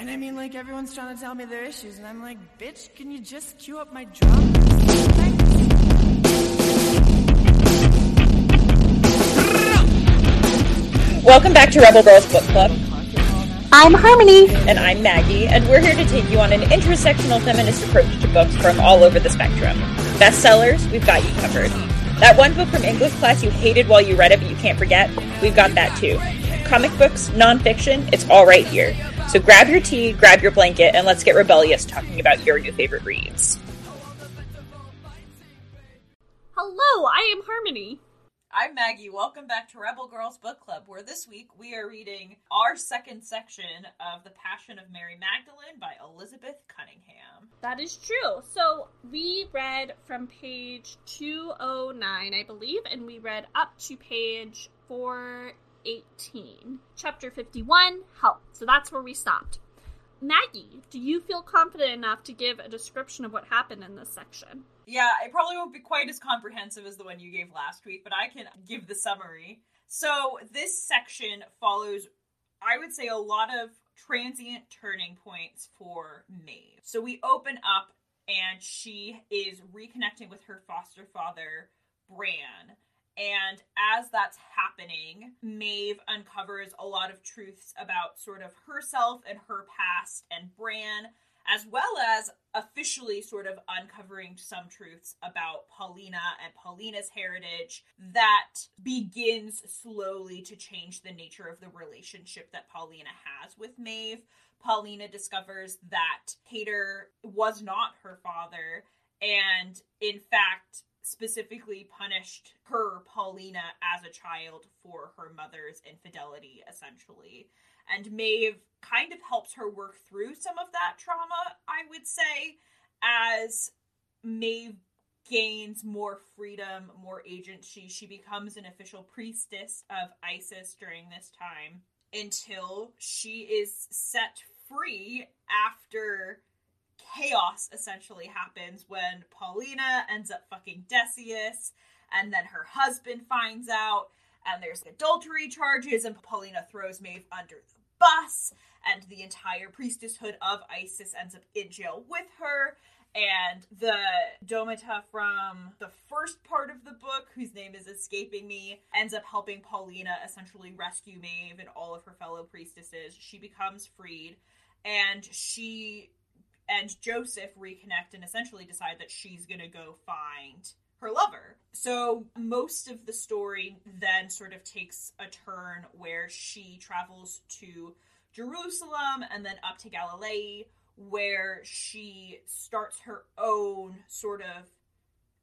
And I mean, like, everyone's trying to tell me their issues, and I'm like, bitch, can you just cue up my drum? Welcome back to Rebel Girls Book Club. I'm Harmony. And I'm Maggie, and we're here to take you on an intersectional feminist approach to books from all over the spectrum. Bestsellers, we've got you covered. That one book from English class you hated while you read it but you can't forget, we've got that too. Comic books, nonfiction, it's all right here. So grab your tea, grab your blanket, and let's get rebellious talking about your new favorite reads. Hello, I am Harmony. I'm Maggie. Welcome back to Rebel Girls Book Club, where this week we are reading our second section of The Passion of Mary Magdalene by Elizabeth Cunningham. That is true. So we read from page 209, I believe, and we read up to page 418. Chapter 51 Help. So that's where we stopped. Maggie, do you feel confident enough to give a description of what happened in this section? Yeah, it probably won't be quite as comprehensive as the one you gave last week, but I can give the summary. So, this section follows, I would say, a lot of transient turning points for Maeve. So, we open up and she is reconnecting with her foster father, Bran. And as that's happening, Maeve uncovers a lot of truths about sort of herself and her past and Bran, as well as officially sort of uncovering some truths about Paulina and Paulina's heritage that begins slowly to change the nature of the relationship that Paulina has with Maeve. Paulina discovers that Pater was not her father, and in fact, specifically punished her, Paulina, as a child for her mother's infidelity, essentially. And Maeve kind of helps her work through some of that trauma, I would say, as Maeve gains more freedom, more agency. She becomes an official priestess of Isis during this time until she is set free after chaos essentially happens when Paulina ends up fucking Decius, and then her husband finds out, and there's adultery charges, and Paulina throws Maeve under the bus, and the entire priestesshood of Isis ends up in jail with her. And the Domita from the first part of the book, whose name is escaping me, ends up helping Paulina essentially rescue Maeve and all of her fellow priestesses. She becomes freed, and she and Joseph reconnect and essentially decide that she's going to go find her lover. So most of the story then sort of takes a turn where she travels to Jerusalem and then up to Galilee, where she starts her own sort of,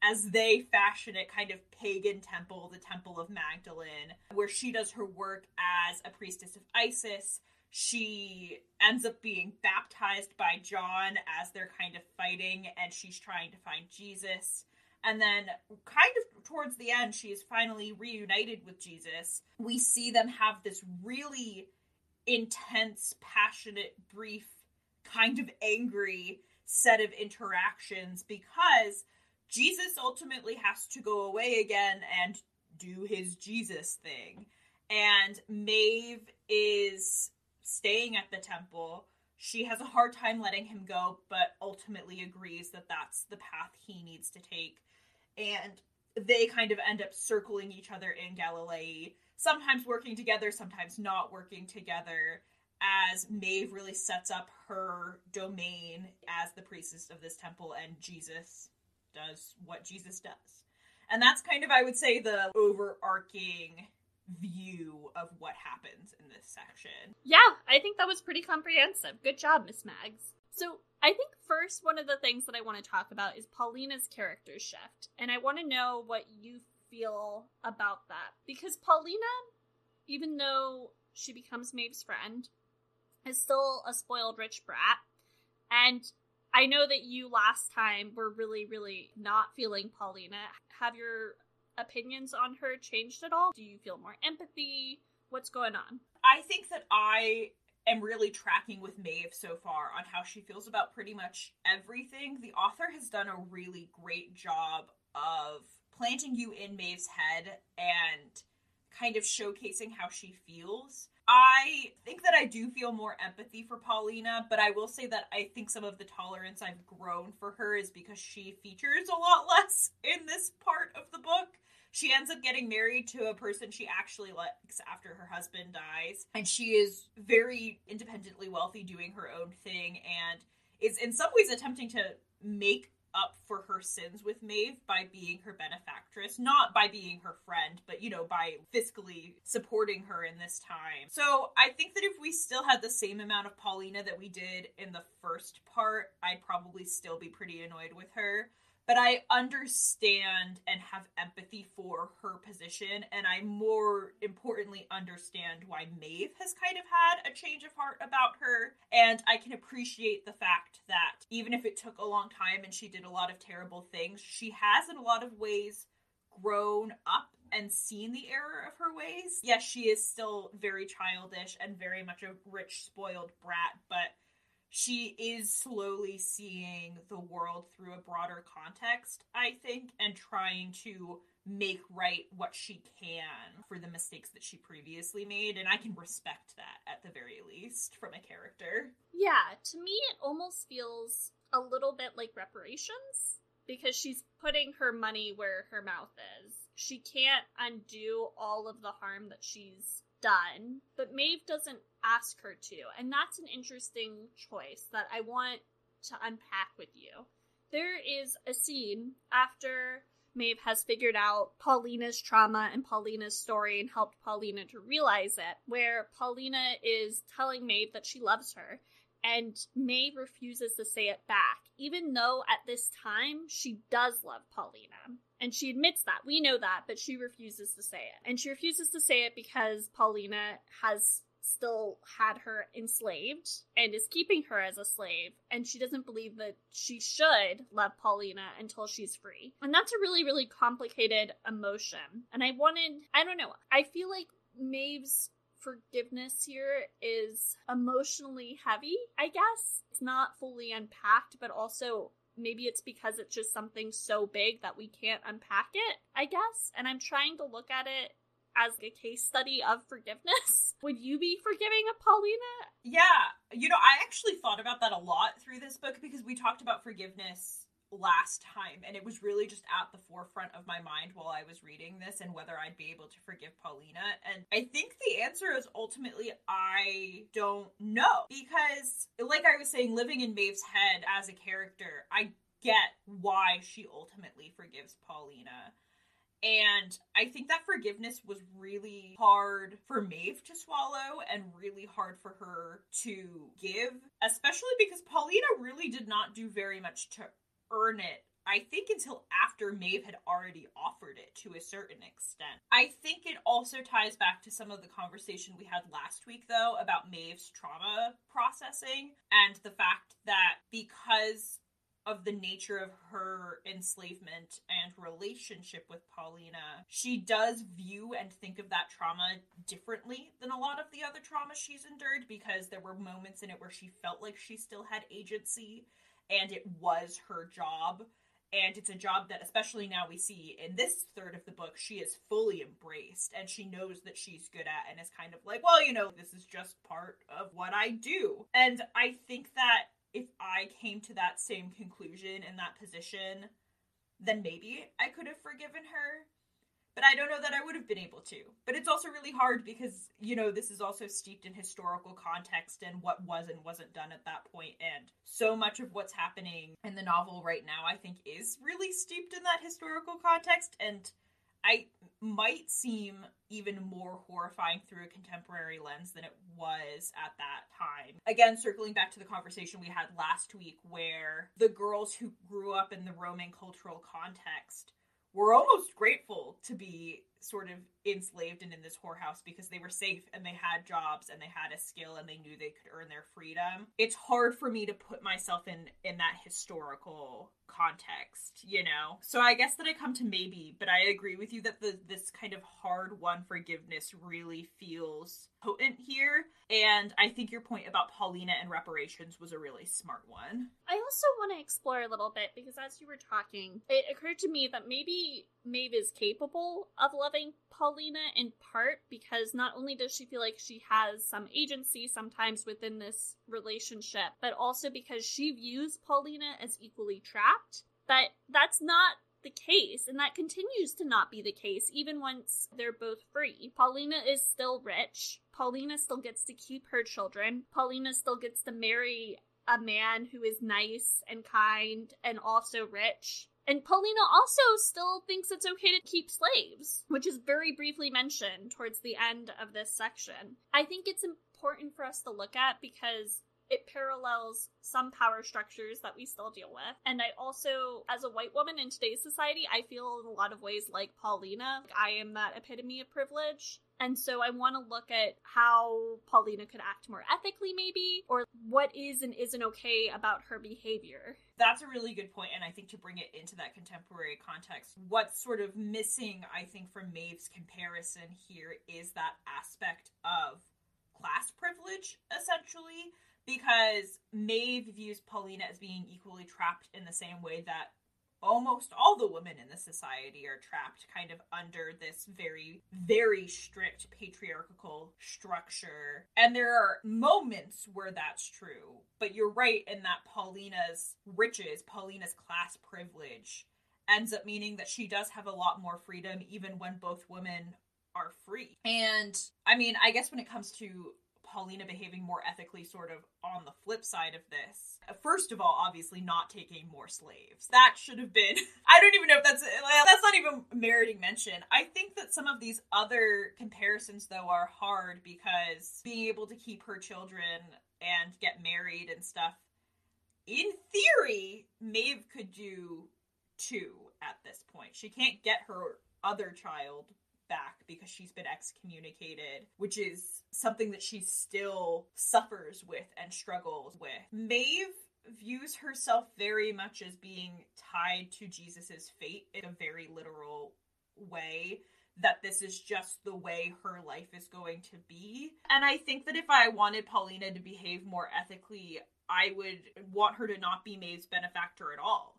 as they fashion it, kind of pagan temple, the Temple of Magdalene, where she does her work as a priestess of Isis she ends up being baptized by John as they're kind of fighting and she's trying to find Jesus. And then, kind of towards the end, she is finally reunited with Jesus. We see them have this really intense, passionate, brief, kind of angry set of interactions because Jesus ultimately has to go away again and do his Jesus thing. And Maeve is staying at the temple. She has a hard time letting him go, but ultimately agrees that that's the path he needs to take. And they kind of end up circling each other in Galilee, sometimes working together, sometimes not working together, as Maeve really sets up her domain as the priestess of this temple, and Jesus does what Jesus does. And that's kind of, I would say, the overarching view of what happens in this section. Yeah, I think that was pretty comprehensive. Good job, Miss Mags. So, I think first one of the things that I want to talk about is Paulina's character shift. And I want to know what you feel about that. Because Paulina, even though she becomes Maeve's friend, is still a spoiled rich brat. And I know that you last time were really, really not feeling Paulina. Have your opinions on her changed at all? Do you feel more empathy? What's going on? I think that I am really tracking with Maeve so far on how she feels about pretty much everything. The author has done a really great job of planting you in Maeve's head and kind of showcasing how she feels. I think that I do feel more empathy for Paulina, but I will say that I think some of the tolerance I've grown for her is because she features a lot less in this part of the book. She ends up getting married to a person she actually likes after her husband dies, and she is very independently wealthy, doing her own thing, and is in some ways attempting to make up for her sins with Maeve by being her benefactress, not by being her friend, but you know, by fiscally supporting her in this time. So I think that if we still had the same amount of Paulina that we did in the first part, I'd probably still be pretty annoyed with her but I understand and have empathy for her position, and I more importantly understand why Maeve has kind of had a change of heart about her. And I can appreciate the fact that even if it took a long time and she did a lot of terrible things, she has in a lot of ways grown up and seen the error of her ways. Yes, she is still very childish and very much a rich, spoiled brat, but she is slowly seeing the world through a broader context, I think, and trying to make right what she can for the mistakes that she previously made. And I can respect that at the very least from a character. Yeah, to me, it almost feels a little bit like reparations because she's putting her money where her mouth is. She can't undo all of the harm that she's done, but Maeve doesn't ask her to. And that's an interesting choice that I want to unpack with you. There is a scene after Maeve has figured out Paulina's trauma and Paulina's story and helped Paulina to realize it, where Paulina is telling Maeve that she loves her, and Maeve refuses to say it back, even though at this time she does love Paulina. And she admits that. We know that, but she refuses to say it. And she refuses to say it because Paulina has still had her enslaved and is keeping her as a slave. And she doesn't believe that she should love Paulina until she's free. And that's a really, really complicated emotion. And I wanted, I don't know, I feel like Maeve's forgiveness here is emotionally heavy, I guess. It's not fully unpacked, but also maybe it's because it's just something so big that we can't unpack it, I guess. And I'm trying to look at it as a case study of forgiveness. Would you be forgiving a Paulina? Yeah, you know, I actually thought about that a lot through this book because we talked about forgiveness last time and it was really just at the forefront of my mind while I was reading this and whether I'd be able to forgive Paulina and I think the answer is ultimately I don't know because like I was saying living in Maeve's head as a character I get why she ultimately forgives Paulina and I think that forgiveness was really hard for Maeve to swallow and really hard for her to give, especially because Paulina really did not do very much to earn it I think until after Maeve had already offered it to a certain extent. I think it also ties back to some of the conversation we had last week, though, about Maeve's trauma processing and the fact that because of the nature of her enslavement and relationship with Paulina, she does view and think of that trauma differently than a lot of the other trauma she's endured because there were moments in it where she felt like she still had agency and it was her job. And it's a job that especially now we see in this third of the book she is fully embraced and she knows that she's good at and is kind of like well you know this is just part of what i do. And i think that if i came to that same conclusion in that position then maybe i could have forgiven her but I don't know that I would have been able to. But it's also really hard because, you know, this is also steeped in historical context and what was and wasn't done at that point. And so much of what's happening in the novel right now, I think, is really steeped in that historical context. And I might seem even more horrifying through a contemporary lens than it was at that time. Again, circling back to the conversation we had last week, where the girls who grew up in the Roman cultural context were almost grateful to be sort of enslaved and in this whorehouse because they were safe and they had jobs and they had a skill and they knew they could earn their freedom. It's hard for me to put myself in in that historical context, you know. So I guess that I come to maybe, but I agree with you that the this kind of hard won forgiveness really feels potent here. And I think your point about Paulina and reparations was a really smart one. I also want to explore a little bit because as you were talking, it occurred to me that maybe Maeve is capable of loving Paulina in part because not only does she feel like she has some agency sometimes within this relationship, but also because she views Paulina as equally trapped. But that's not the case, and that continues to not be the case even once they're both free. Paulina is still rich. Paulina still gets to keep her children. Paulina still gets to marry a man who is nice and kind and also rich. And Paulina also still thinks it's okay to keep slaves, which is very briefly mentioned towards the end of this section. I think it's important for us to look at because it parallels some power structures that we still deal with. And I also, as a white woman in today's society, I feel in a lot of ways like Paulina. I am that epitome of privilege. And so I want to look at how Paulina could act more ethically, maybe, or what is and isn't okay about her behavior. That's a really good point, and I think to bring it into that contemporary context, what's sort of missing, I think, from Maeve's comparison here is that aspect of class privilege, essentially because Maeve views Paulina as being equally trapped in the same way that almost all the women in the society are trapped kind of under this very very strict patriarchal structure. And there are moments where that's true. But you're right in that paulina's riches paulina's class privilege ends up meaning that she does have a lot more freedom even when both women are free. And i mean i guess when it comes to Paulina behaving more ethically, sort of on the flip side of this. First of all, obviously not taking more slaves. That should have been. I don't even know if that's that's not even meriting mention. I think that some of these other comparisons though are hard because being able to keep her children and get married and stuff. In theory, Maeve could do two at this point. She can't get her other child back because she's been excommunicated, which is something that she still suffers with and struggles with. Maeve views herself very much as being tied to Jesus's fate in a very literal way that this is just the way her life is going to be. And I think that if I wanted Paulina to behave more ethically, I would want her to not be Maeve's benefactor at all.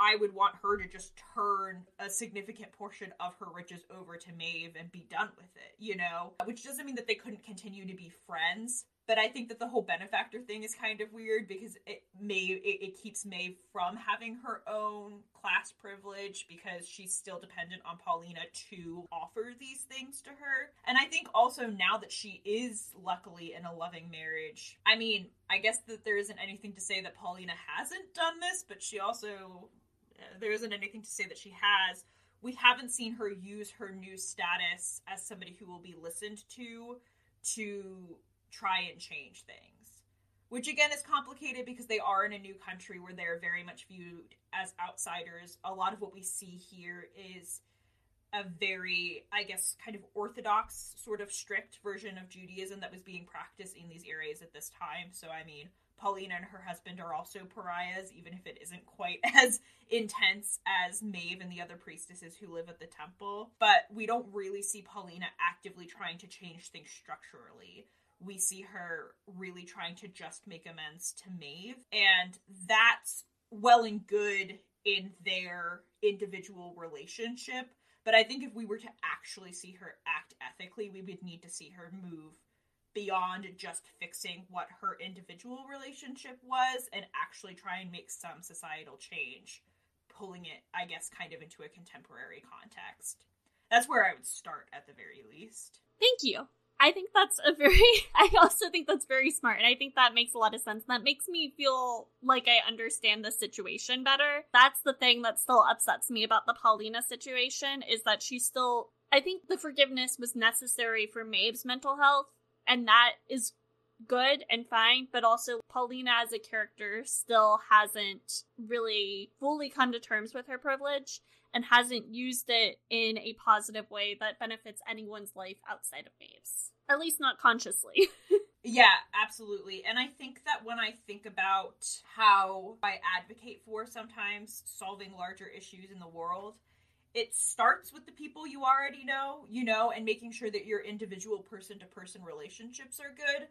I would want her to just turn a significant portion of her riches over to Maeve and be done with it, you know? Which doesn't mean that they couldn't continue to be friends, but I think that the whole benefactor thing is kind of weird because it Maeve it, it keeps Maeve from having her own class privilege because she's still dependent on Paulina to offer these things to her. And I think also now that she is luckily in a loving marriage, I mean, I guess that there isn't anything to say that Paulina hasn't done this, but she also Uh, there isn't anything to say that she has. We haven't seen her use her new status as somebody who will be listened to to try and change things. Which again is complicated because they are in a new country where they're very much viewed as outsiders. A lot of what we see here is a very, I guess, kind of orthodox, sort of strict version of Judaism that was being practiced in these areas at this time. So, I mean, Paulina and her husband are also pariahs, even if it isn't quite as intense as Maeve and the other priestesses who live at the temple. But we don't really see Paulina actively trying to change things structurally. We see her really trying to just make amends to Maeve, and that's well and good in their individual relationship. But I think if we were to actually see her act ethically, we would need to see her move beyond just fixing what her individual relationship was and actually try and make some societal change, pulling it, I guess, kind of into a contemporary context. That's where I would start at the very least. Thank you. I think that's a very, I also think that's very smart. And I think that makes a lot of sense. That makes me feel like I understand the situation better. That's the thing that still upsets me about the Paulina situation is that she still, I think the forgiveness was necessary for Maeve's mental health and that is good and fine, but also Paulina as a character still hasn't really fully come to terms with her privilege and hasn't used it in a positive way that benefits anyone's life outside of Maeve's. At least not consciously. yeah, absolutely. And I think that when I think about how I advocate for sometimes solving larger issues in the world, it starts with the people you already know, you know, and making sure that your individual person to person relationships are good.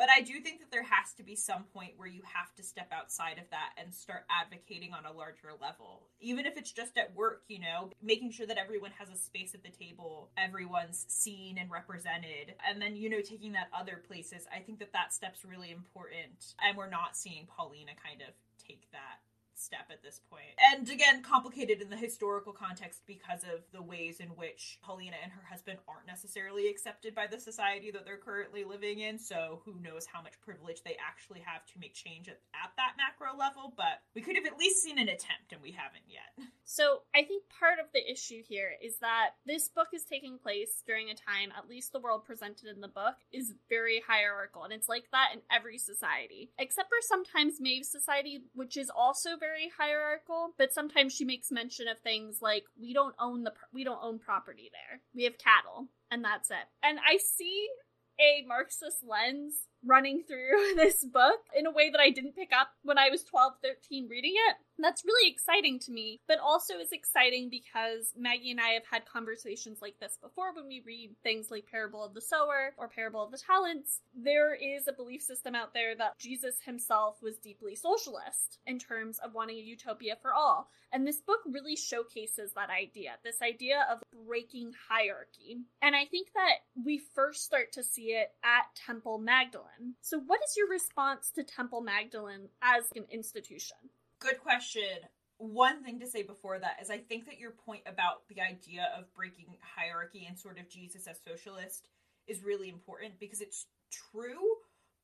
But I do think that there has to be some point where you have to step outside of that and start advocating on a larger level. Even if it's just at work, you know, making sure that everyone has a space at the table, everyone's seen and represented, and then, you know, taking that other places. I think that that step's really important. And we're not seeing Paulina kind of take that step at this point. And again, complicated in the historical context because of the ways in which Paulina and her husband aren't necessarily accepted by the society that they're currently living in. So who knows how much privilege they actually have to make change at, at that macro level. But we could have at least seen an attempt, and we haven't yet. So I think part of the issue here is that this book is taking place during a time, at least the world presented in the book, is very hierarchical. And it's like that in every society, except for sometimes Maeve's society, which is also very very hierarchical, but sometimes she makes mention of things like we don't own the we don't own property there. We have cattle, and that's it. And I see a Marxist lens running through this book in a way that I didn't pick up when I was 12, 13 reading it. And that's really exciting to me, but also is exciting because Maggie and I have had conversations like this before when we read things like Parable of the Sower or Parable of the Talents. There is a belief system out there that Jesus himself was deeply socialist in terms of wanting a utopia for all. And this book really showcases that idea, this idea of breaking hierarchy. And I think that we first start to see it at Temple Magdalene. So, what is your response to Temple Magdalene as an institution? Good question. One thing to say before that is I think that your point about the idea of breaking hierarchy and sort of Jesus as socialist is really important because it's true,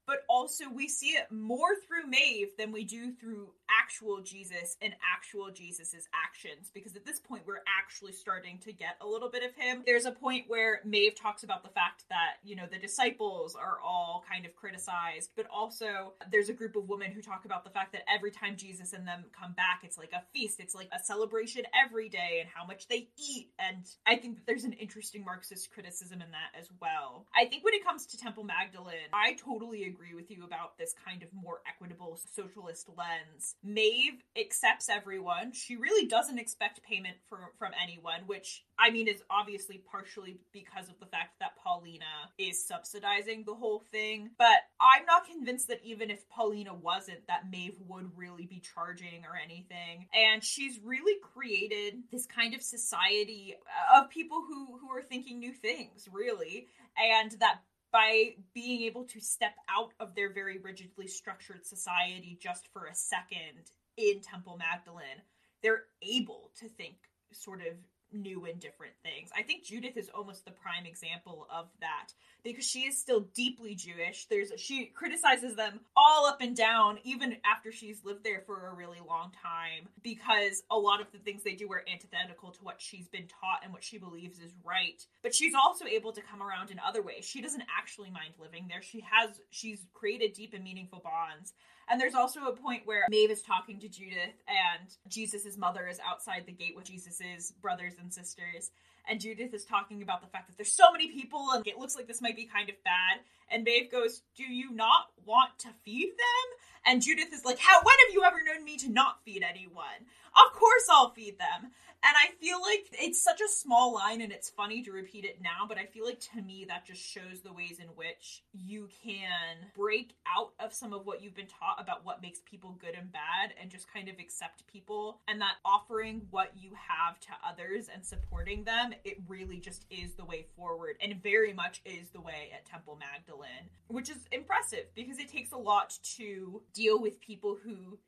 but also we see it more through Maeve than we do through actual Jesus and actual Jesus's actions because at this point we're actually starting to get a little bit of him. There's a point where Maeve talks about the fact that, you know, the disciples are all kind of criticized, but also there's a group of women who talk about the fact that every time Jesus and them come back, it's like a feast, it's like a celebration every day and how much they eat. And I think that there's an interesting Marxist criticism in that as well. I think when it comes to Temple Magdalene, I totally agree agree with you about this kind of more equitable socialist lens. Maeve accepts everyone. She really doesn't expect payment for, from anyone, which I mean is obviously partially because of the fact that Paulina is subsidizing the whole thing. But I'm not convinced that even if Paulina wasn't, that Maeve would really be charging or anything. And she's really created this kind of society of people who who are thinking new things, really. And that by being able to step out of their very rigidly structured society just for a second in Temple Magdalene, they're able to think sort of new and different things. I think Judith is almost the prime example of that because she is still deeply Jewish. There's she criticizes them all up and down even after she's lived there for a really long time because a lot of the things they do are antithetical to what she's been taught and what she believes is right. But she's also able to come around in other ways. She doesn't actually mind living there. She has she's created deep and meaningful bonds and there's also a point where Maeve is talking to Judith, and Jesus' mother is outside the gate with Jesus' brothers and sisters. And Judith is talking about the fact that there's so many people and it looks like this might be kind of bad. And Maeve goes, Do you not want to feed them? And Judith is like, How when have you ever known me to not feed anyone? Of course I'll feed them. And I feel like it's such a small line and it's funny to repeat it now, but I feel like to me that just shows the ways in which you can break out of some of what you've been taught about what makes people good and bad and just kind of accept people and that offering what you have to others and supporting them, it really just is the way forward and very much is the way at Temple Magdalene, which is impressive because it takes a lot to deal with people who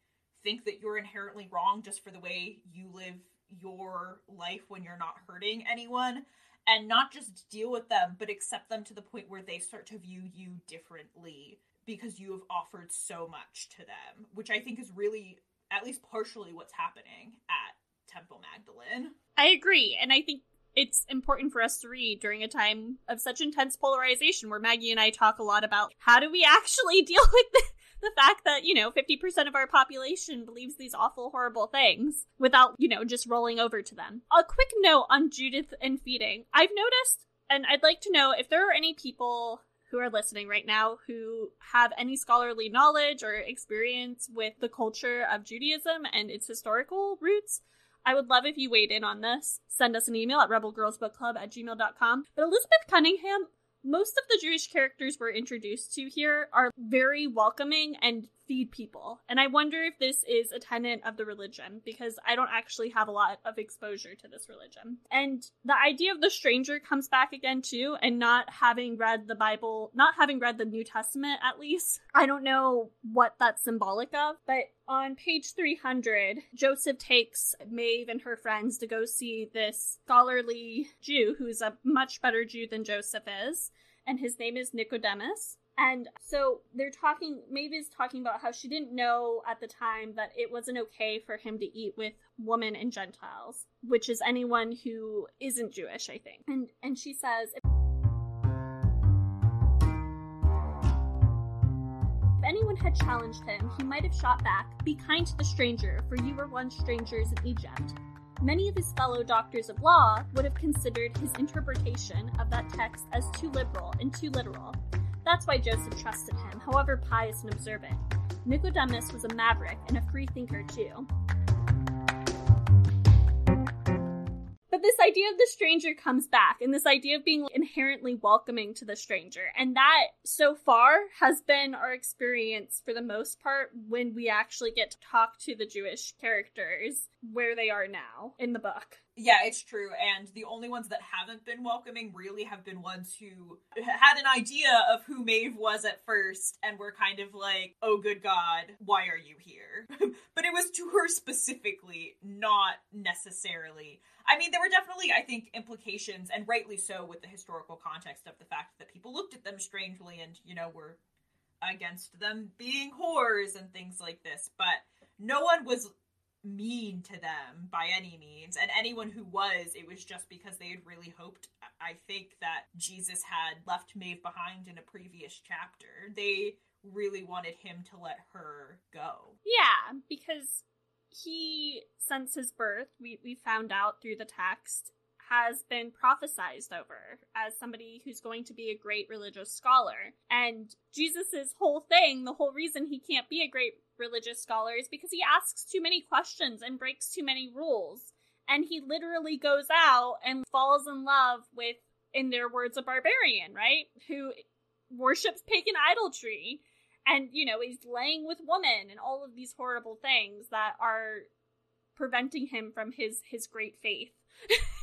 think that you're inherently wrong just for the way you live your life when you're not hurting anyone. And not just deal with them but accept them to the point where they start to view you differently because you have offered so much to them which i think is really at least partially what's happening at temple magdalene. I agree. And i think it's important for us to read during a time of such intense polarization where maggie and i talk a lot about how do we actually deal with this the fact that, you know, 50% of our population believes these awful, horrible things without, you know, just rolling over to them. A quick note on Judith and feeding. I've noticed, and I'd like to know if there are any people who are listening right now who have any scholarly knowledge or experience with the culture of Judaism and its historical roots. I would love if you weighed in on this. Send us an email at rebelgirlsbookclub at gmail.com. But Elizabeth Cunningham most of the Jewish characters we're introduced to here are very welcoming and feed people. And I wonder if this is a tenet of the religion because I don't actually have a lot of exposure to this religion. And the idea of the stranger comes back again too, and not having read the Bible, not having read the New Testament at least. I don't know what that's symbolic of, but on page 300, Joseph takes Maeve and her friends to go see this scholarly Jew who's a much better Jew than Joseph is, and his name is Nicodemus. And so they're talking, Maeve is talking about how she didn't know at the time that it wasn't okay for him to eat with women and Gentiles, which is anyone who isn't Jewish, I think. And and she says if anyone had challenged him, he might have shot back, Be kind to the stranger, for you were once strangers in Egypt. Many of his fellow doctors of law would have considered his interpretation of that text as too liberal and too literal, that's why Joseph trusted him, however pious and observant. Nicodemus was a maverick and a free thinker, too. But this idea of the stranger comes back, and this idea of being inherently welcoming to the stranger. And that, so far, has been our experience for the most part when we actually get to talk to the Jewish characters where they are now in the book. Yeah, it's true. And the only ones that haven't been welcoming really have been ones who had an idea of who Maeve was at first and were kind of like, oh, good God, why are you here? but it was to her specifically, not necessarily. I mean, there were definitely, I think, implications, and rightly so, with the historical context of the fact that people looked at them strangely and, you know, were against them being whores and things like this. But no one was mean to them by any means. And anyone who was it was just because they had really hoped i think that jesus had left maeve behind in a previous chapter. They really wanted him to let her go. Yeah because he since his birth we, we found out through the text has been prophesized over as somebody who's going to be a great religious scholar. And Jesus's whole thing, the whole reason he can't be a great religious scholar is because he asks too many questions and breaks too many rules. And he literally goes out and falls in love with, in their words, a barbarian, right? Who worships pagan idolatry and, you know, is laying with women and all of these horrible things that are preventing him from his his great faith.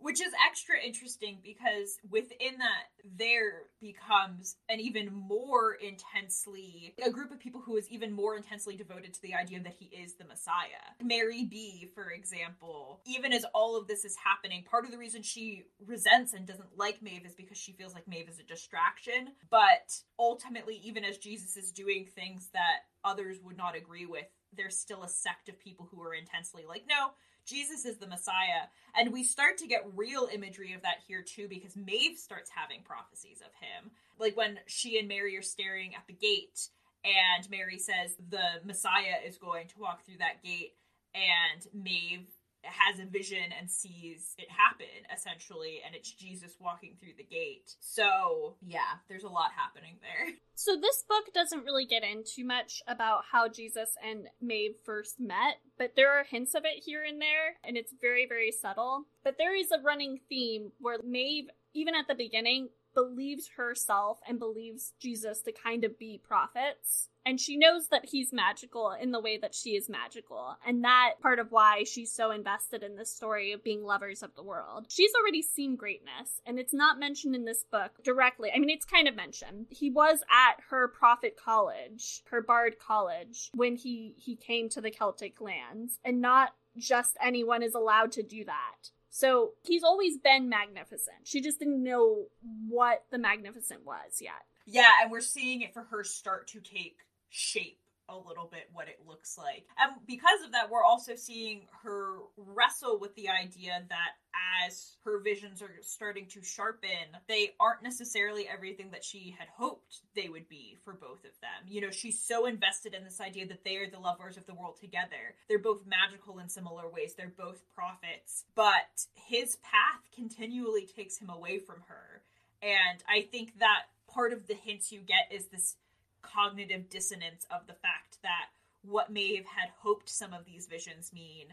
which is extra interesting because within that there becomes an even more intensely a group of people who is even more intensely devoted to the idea that he is the messiah. Mary b for example even as all of this is happening part of the reason she resents and doesn't like maeve is because she feels like maeve is a distraction. But ultimately even as jesus is doing things that others would not agree with there's still a sect of people who are intensely like no Jesus is the Messiah. And we start to get real imagery of that here too, because Maeve starts having prophecies of him. Like when she and Mary are staring at the gate, and Mary says the Messiah is going to walk through that gate, and Maeve has a vision and sees it happen essentially and it's Jesus walking through the gate. So, yeah, there's a lot happening there. So this book doesn't really get into much about how Jesus and Maeve first met, but there are hints of it here and there and it's very very subtle. But there is a running theme where Maeve even at the beginning believes herself and believes Jesus to kind of be prophets. And she knows that he's magical in the way that she is magical. And that part of why she's so invested in this story of being lovers of the world. She's already seen greatness, and it's not mentioned in this book directly. I mean, it's kind of mentioned. He was at her prophet college, her bard college, when he, he came to the Celtic lands, and not just anyone is allowed to do that. So he's always been magnificent. She just didn't know what the magnificent was yet. Yeah, and we're seeing it for her start to take shape a little bit what it looks like. And because of that, we're also seeing her wrestle with the idea that as her visions are starting to sharpen, they aren't necessarily everything that she had hoped they would be for both of them. You know, she's so invested in this idea that they are the lovers of the world together. They're both magical in similar ways, they're both prophets, but his path continually takes him away from her. And I think that part of the hints you get is this cognitive dissonance of the fact that what Maeve had hoped some of these visions mean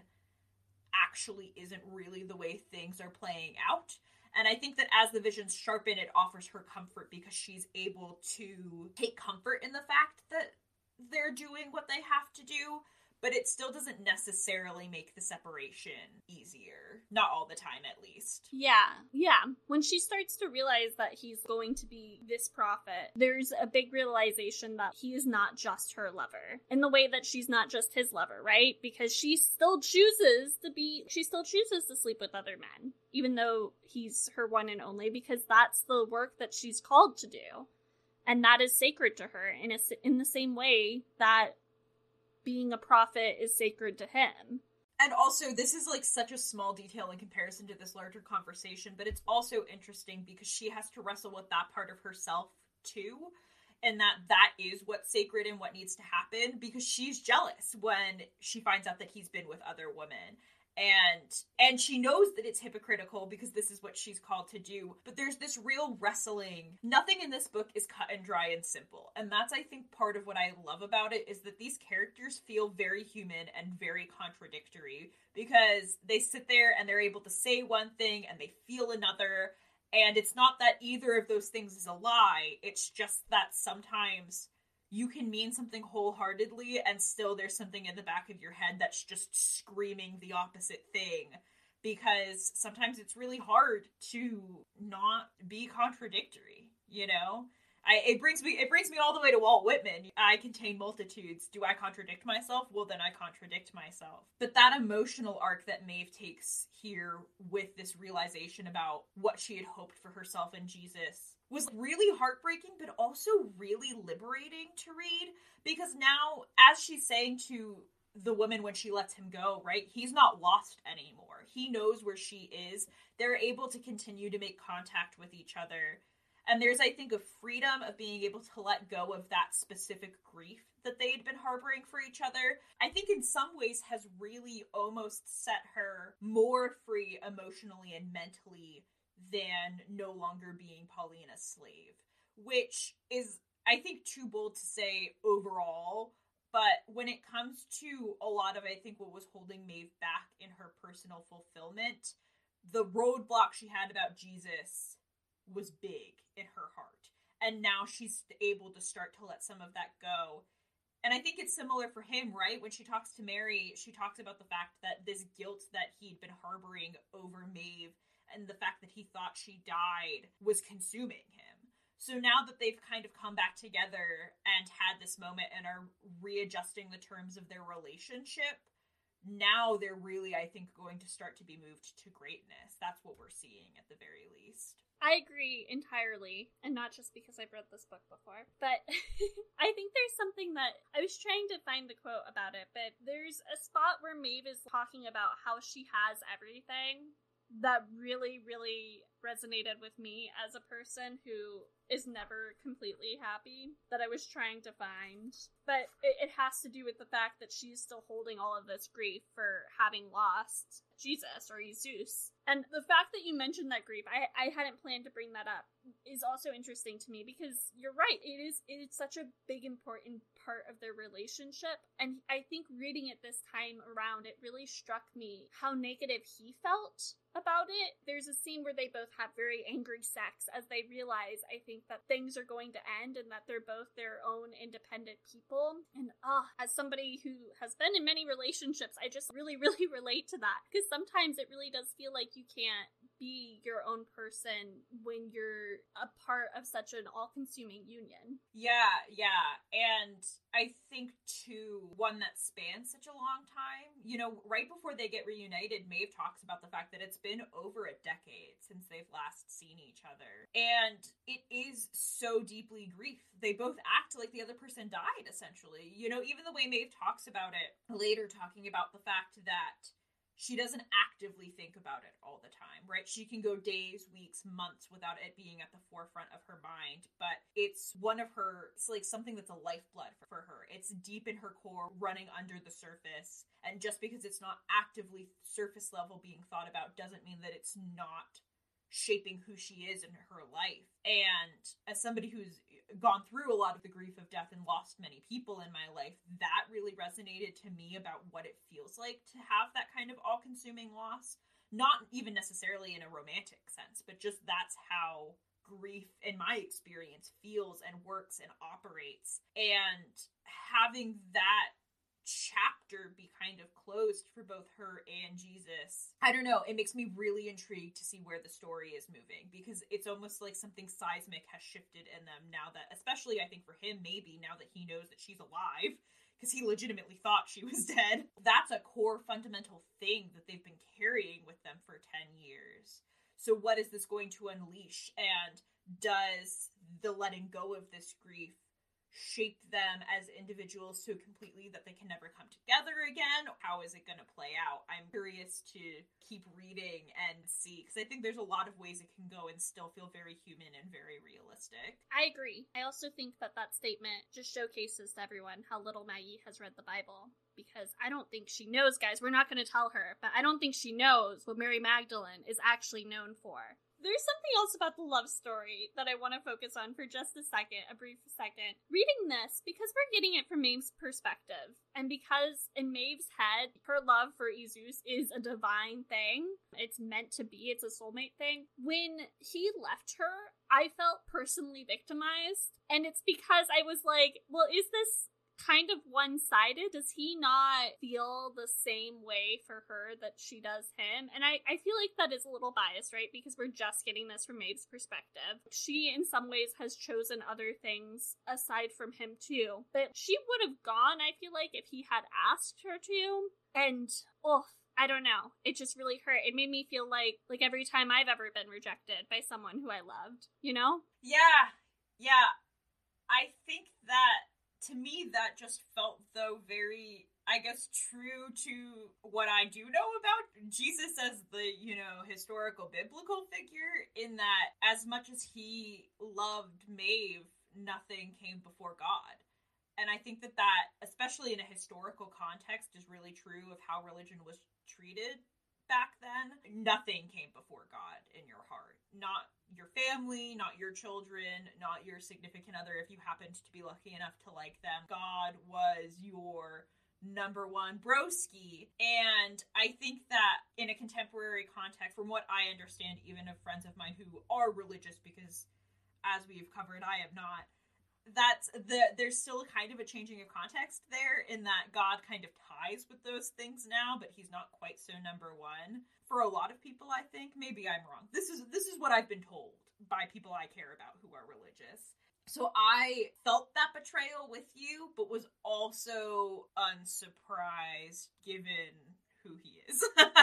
actually isn't really the way things are playing out. And I think that as the visions sharpen, it offers her comfort because she's able to take comfort in the fact that they're doing what they have to do but it still doesn't necessarily make the separation easier. Not all the time, at least. Yeah, yeah. When she starts to realize that he's going to be this prophet, there's a big realization that he is not just her lover in the way that she's not just his lover, right? Because she still chooses to be, she still chooses to sleep with other men, even though he's her one and only, because that's the work that she's called to do. And that is sacred to her in, a, in the same way that being a prophet is sacred to him. And also, this is like such a small detail in comparison to this larger conversation, but it's also interesting because she has to wrestle with that part of herself too. And that that is what's sacred and what needs to happen because she's jealous when she finds out that he's been with other women and and she knows that it's hypocritical because this is what she's called to do. But there's this real wrestling. Nothing in this book is cut and dry and simple. And that's i think part of what i love about it is that these characters feel very human and very contradictory because they sit there and they're able to say one thing and they feel another. And it's not that either of those things is a lie. It's just that sometimes you can mean something wholeheartedly and still there's something in the back of your head that's just screaming the opposite thing because sometimes it's really hard to not be contradictory you know I, it brings me it brings me all the way to Walt Whitman. I contain multitudes. Do I contradict myself? Well, then I contradict myself. But that emotional arc that Maeve takes here with this realization about what she had hoped for herself in Jesus was really heartbreaking, but also really liberating to read because now, as she's saying to the woman when she lets him go, right? He's not lost anymore. He knows where she is. They're able to continue to make contact with each other. And there's, I think, a freedom of being able to let go of that specific grief that they'd been harboring for each other. I think, in some ways, has really almost set her more free emotionally and mentally than no longer being Paulina's slave, which is, I think, too bold to say overall. But when it comes to a lot of, I think, what was holding Maeve back in her personal fulfillment, the roadblock she had about Jesus was big in her heart. And now she's able to start to let some of that go. And I think it's similar for him, right? When she talks to Mary, she talks about the fact that this guilt that he'd been harboring over Maeve and the fact that he thought she died was consuming him. So now that they've kind of come back together and had this moment and are readjusting the terms of their relationship, now they're really, I think, going to start to be moved to greatness. That's what we're seeing at the very least. I agree entirely, and not just because I've read this book before, but I think there's something that I was trying to find the quote about it, but there's a spot where Maeve is talking about how she has everything that really, really resonated with me as a person who is never completely happy that I was trying to find. But it, it, has to do with the fact that she's still holding all of this grief for having lost Esus or Jesus. And the fact that you mentioned that grief, I, I hadn't planned to bring that up, is also interesting to me because you're right. It is it's such a big important part of their relationship. And I think reading it this time around, it really struck me how negative he felt about it. There's a scene where they both have very angry sex as they realize, I think, that things are going to end and that they're both their own independent people. And ah, uh, as somebody who has been in many relationships, I just really, really relate to that because sometimes it really does feel like you can't be your own person when you're a part of such an all consuming union. Yeah, yeah. And I think, too, one that spans such a long time. You know, right before they get reunited, Maeve talks about the fact that it's been over a decade since they've last seen each other. And it is so deeply grief. They both act like the other person died, essentially. You know, even the way Maeve talks about it later, talking about the fact that she doesn't actively think about it all the time, right? She can go days, weeks, months without it being at the forefront of her mind, but it's one of her, it's like something that's a lifeblood for her. It's deep in her core, running under the surface. And just because it's not actively surface level being thought about doesn't mean that it's not shaping who she is in her life. And as somebody who's gone through a lot of the grief of death and lost many people in my life, that really resonated to me about what it feels like to have that kind of all consuming loss. not even necessarily in a romantic sense, but just that's how grief in my experience feels and works and operates and having that chapter be kind of closed for both her and Jesus. I don't know, it makes me really intrigued to see where the story is moving because it's almost like something seismic has shifted in them now that especially I think for him maybe now that he knows that she's alive because he legitimately thought she was dead. That's a core fundamental thing that they've been carrying with them for 10 years. So what is this going to unleash and does the letting go of this grief shape them as individuals so completely that they can never come together again? How is it going to play out? I'm curious to keep reading and see because I think there's a lot of ways it can go and still feel very human and very realistic. I agree. I also think that that statement just showcases to everyone how little Maggie has read the Bible because I don't think she knows, guys. We're not going to tell her, but I don't think she knows what Mary Magdalene is actually known for. There's something else about the love story that I want to focus on for just a second, a brief second. Reading this, because we're getting it from Maeve's perspective, and because in Maeve's head, her love for Esus is a divine thing, it's meant to be, it's a soulmate thing. When he left her, I felt personally victimized. And it's because I was like, well, is this kind of one sided. Does he not feel the same way for her that she does him? And I, I feel like that is a little biased, right? Because we're just getting this from Maeve's perspective. She, in some ways, has chosen other things aside from him, too. But she would have gone, I feel like, if he had asked her to. And, oh, I don't know. It just really hurt. It made me feel like like every time I've ever been rejected by someone who I loved, you know? Yeah. Yeah. I think that to me that just felt though very I guess true to what I do know about Jesus as the, you know, historical biblical figure in that as much as he loved Maeve, nothing came before God. And I think that that, especially in a historical context, is really true of how religion was treated back then. Nothing came before God in your heart. Not your family, not your children, not your significant other if you happened to be lucky enough to like them. God was your number one broski. And I think that in a contemporary context, from what I understand, even of friends of mine who are religious, because as we've covered, I am not. That's the there's still kind of a changing of context there in that God kind of ties with those things now, but he's not quite so number one. For a lot of people i think maybe i'm wrong. This is this is what i've been told by people i care about who are religious. So i felt that betrayal with you but was also unsurprised given who he is.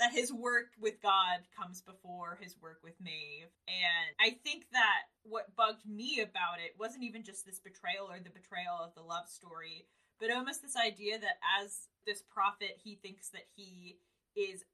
That his work with god comes before his work with maeve. And i think that what bugged me about it wasn't even just this betrayal or the betrayal of the love story but almost this idea that as this prophet he thinks that he is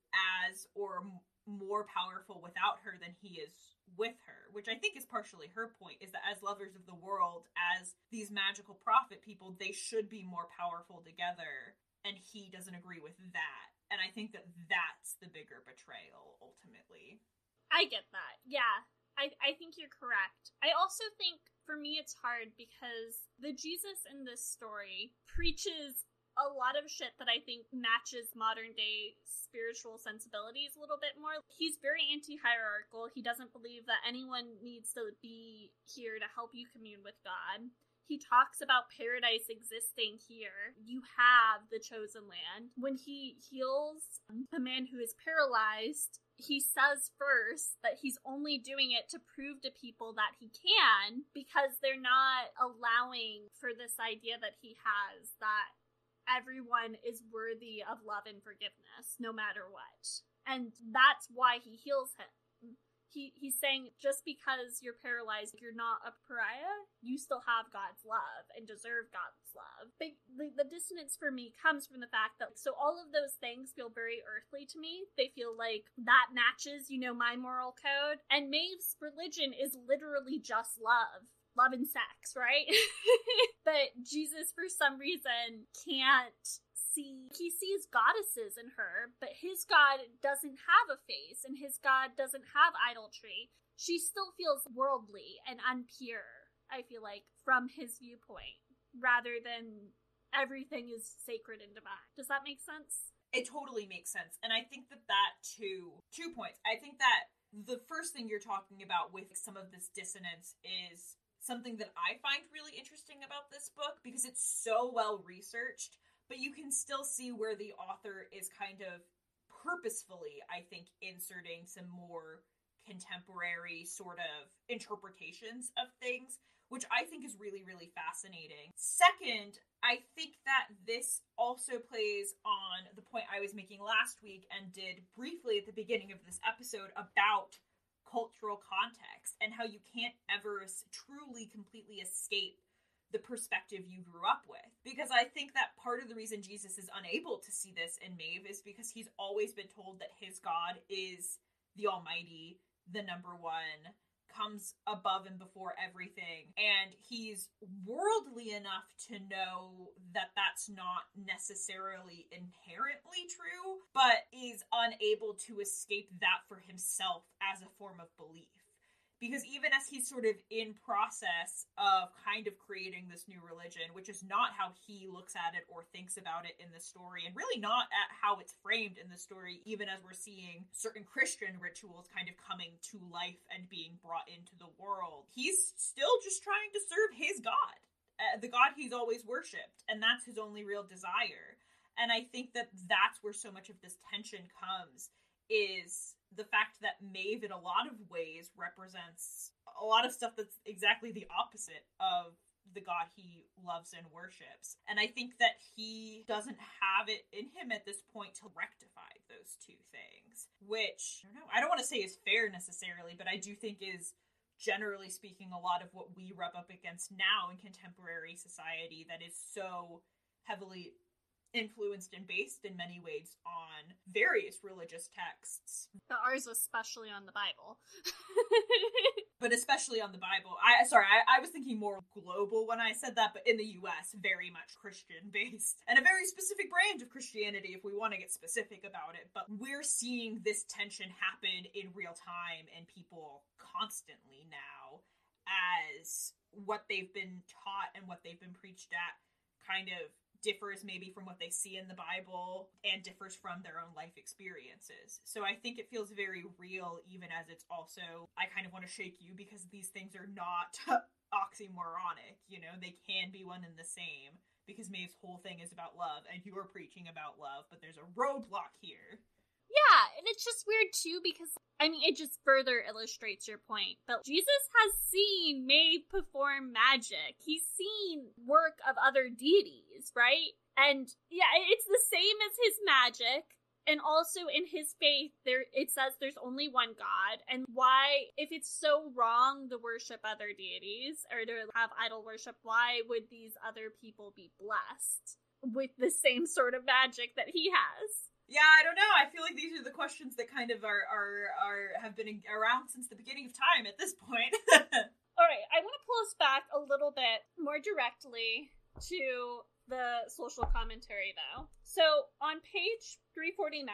as or more powerful without her than he is with her, which I think is partially her point is that as lovers of the world, as these magical prophet people, they should be more powerful together, and he doesn't agree with that. And I think that that's the bigger betrayal ultimately. I get that. Yeah. I, I think you're correct. I also think for me it's hard because the Jesus in this story preaches a lot of shit that I think matches modern day spiritual sensibilities a little bit more. He's very anti hierarchical. He doesn't believe that anyone needs to be here to help you commune with God. He talks about paradise existing here. You have the chosen land. When he heals a man who is paralyzed, he says first that he's only doing it to prove to people that he can because they're not allowing for this idea that he has that everyone is worthy of love and forgiveness no matter what. And that's why he heals him. He, he's saying just because you're paralyzed, you're not a pariah, you still have God's love and deserve God's love. But the, the dissonance for me comes from the fact that so all of those things feel very earthly to me. They feel like that matches, you know, my moral code. And Maeve's religion is literally just love love and sex, right? but Jesus, for some reason, can't see. He sees goddesses in her, but his God doesn't have a face, and his God doesn't have idolatry. She still feels worldly and unpure, I feel like, from his viewpoint, rather than everything is sacred and divine. Does that make sense? it totally makes sense. And I think that that too, two points. I think that the first thing you're talking about with some of this dissonance is something that I find really interesting about this book because it's so well researched, but you can still see where the author is kind of purposefully, I think, inserting some more contemporary sort of interpretations of things, which I think is really, really fascinating. Second, I think that this also plays on the point I was making last week and did briefly at the beginning of this episode about cultural context and how you can't ever truly completely escape the perspective you grew up with. Because I think that part of the reason Jesus is unable to see this in Maeve is because he's always been told that his God is the Almighty, the number one, comes above and before everything. And he's worldly enough to know that that's not necessarily inherently true, but is unable to escape that for himself as a form of belief because even as he's sort of in process of kind of creating this new religion which is not how he looks at it or thinks about it in the story and really not at how it's framed in the story even as we're seeing certain christian rituals kind of coming to life and being brought into the world he's still just trying to serve his god uh, the god he's always worshipped and that's his only real desire. And i think that that's where so much of this tension comes is the fact that Maeve, in a lot of ways, represents a lot of stuff that's exactly the opposite of the god he loves and worships. And I think that he doesn't have it in him at this point to rectify those two things, which I don't know, I don't want to say is fair necessarily, but I do think is generally speaking a lot of what we rub up against now in contemporary society that is so heavily influenced and based in many ways on various religious texts. But ours especially on the Bible. but especially on the Bible. I sorry, I, I, was thinking more global when I said that, but in the US, very much Christian based. And a very specific brand of Christianity if we want to get specific about it. But we're seeing this tension happen in real time and people constantly now as what they've been taught and what they've been preached at kind of differs maybe from what they see in the Bible and differs from their own life experiences. So I think it feels very real, even as it's also, I kind of want to shake you because these things are not oxymoronic, you know, they can be one and the same because Maeve's whole thing is about love and you're preaching about love, but there's a roadblock here. Yeah, and it's just weird too because I mean it just further illustrates your point. But Jesus has seen May perform magic. He's seen work of other deities, right? And yeah, it's the same as his magic. And also in his faith, there it says there's only one God. And why, if it's so wrong to worship other deities or to have idol worship, why would these other people be blessed with the same sort of magic that he has? Yeah, I don't know. I feel like these are the questions that kind of are are are have been around since the beginning of time at this point. All right, I want to pull us back a little bit more directly to the social commentary though. So on page 349,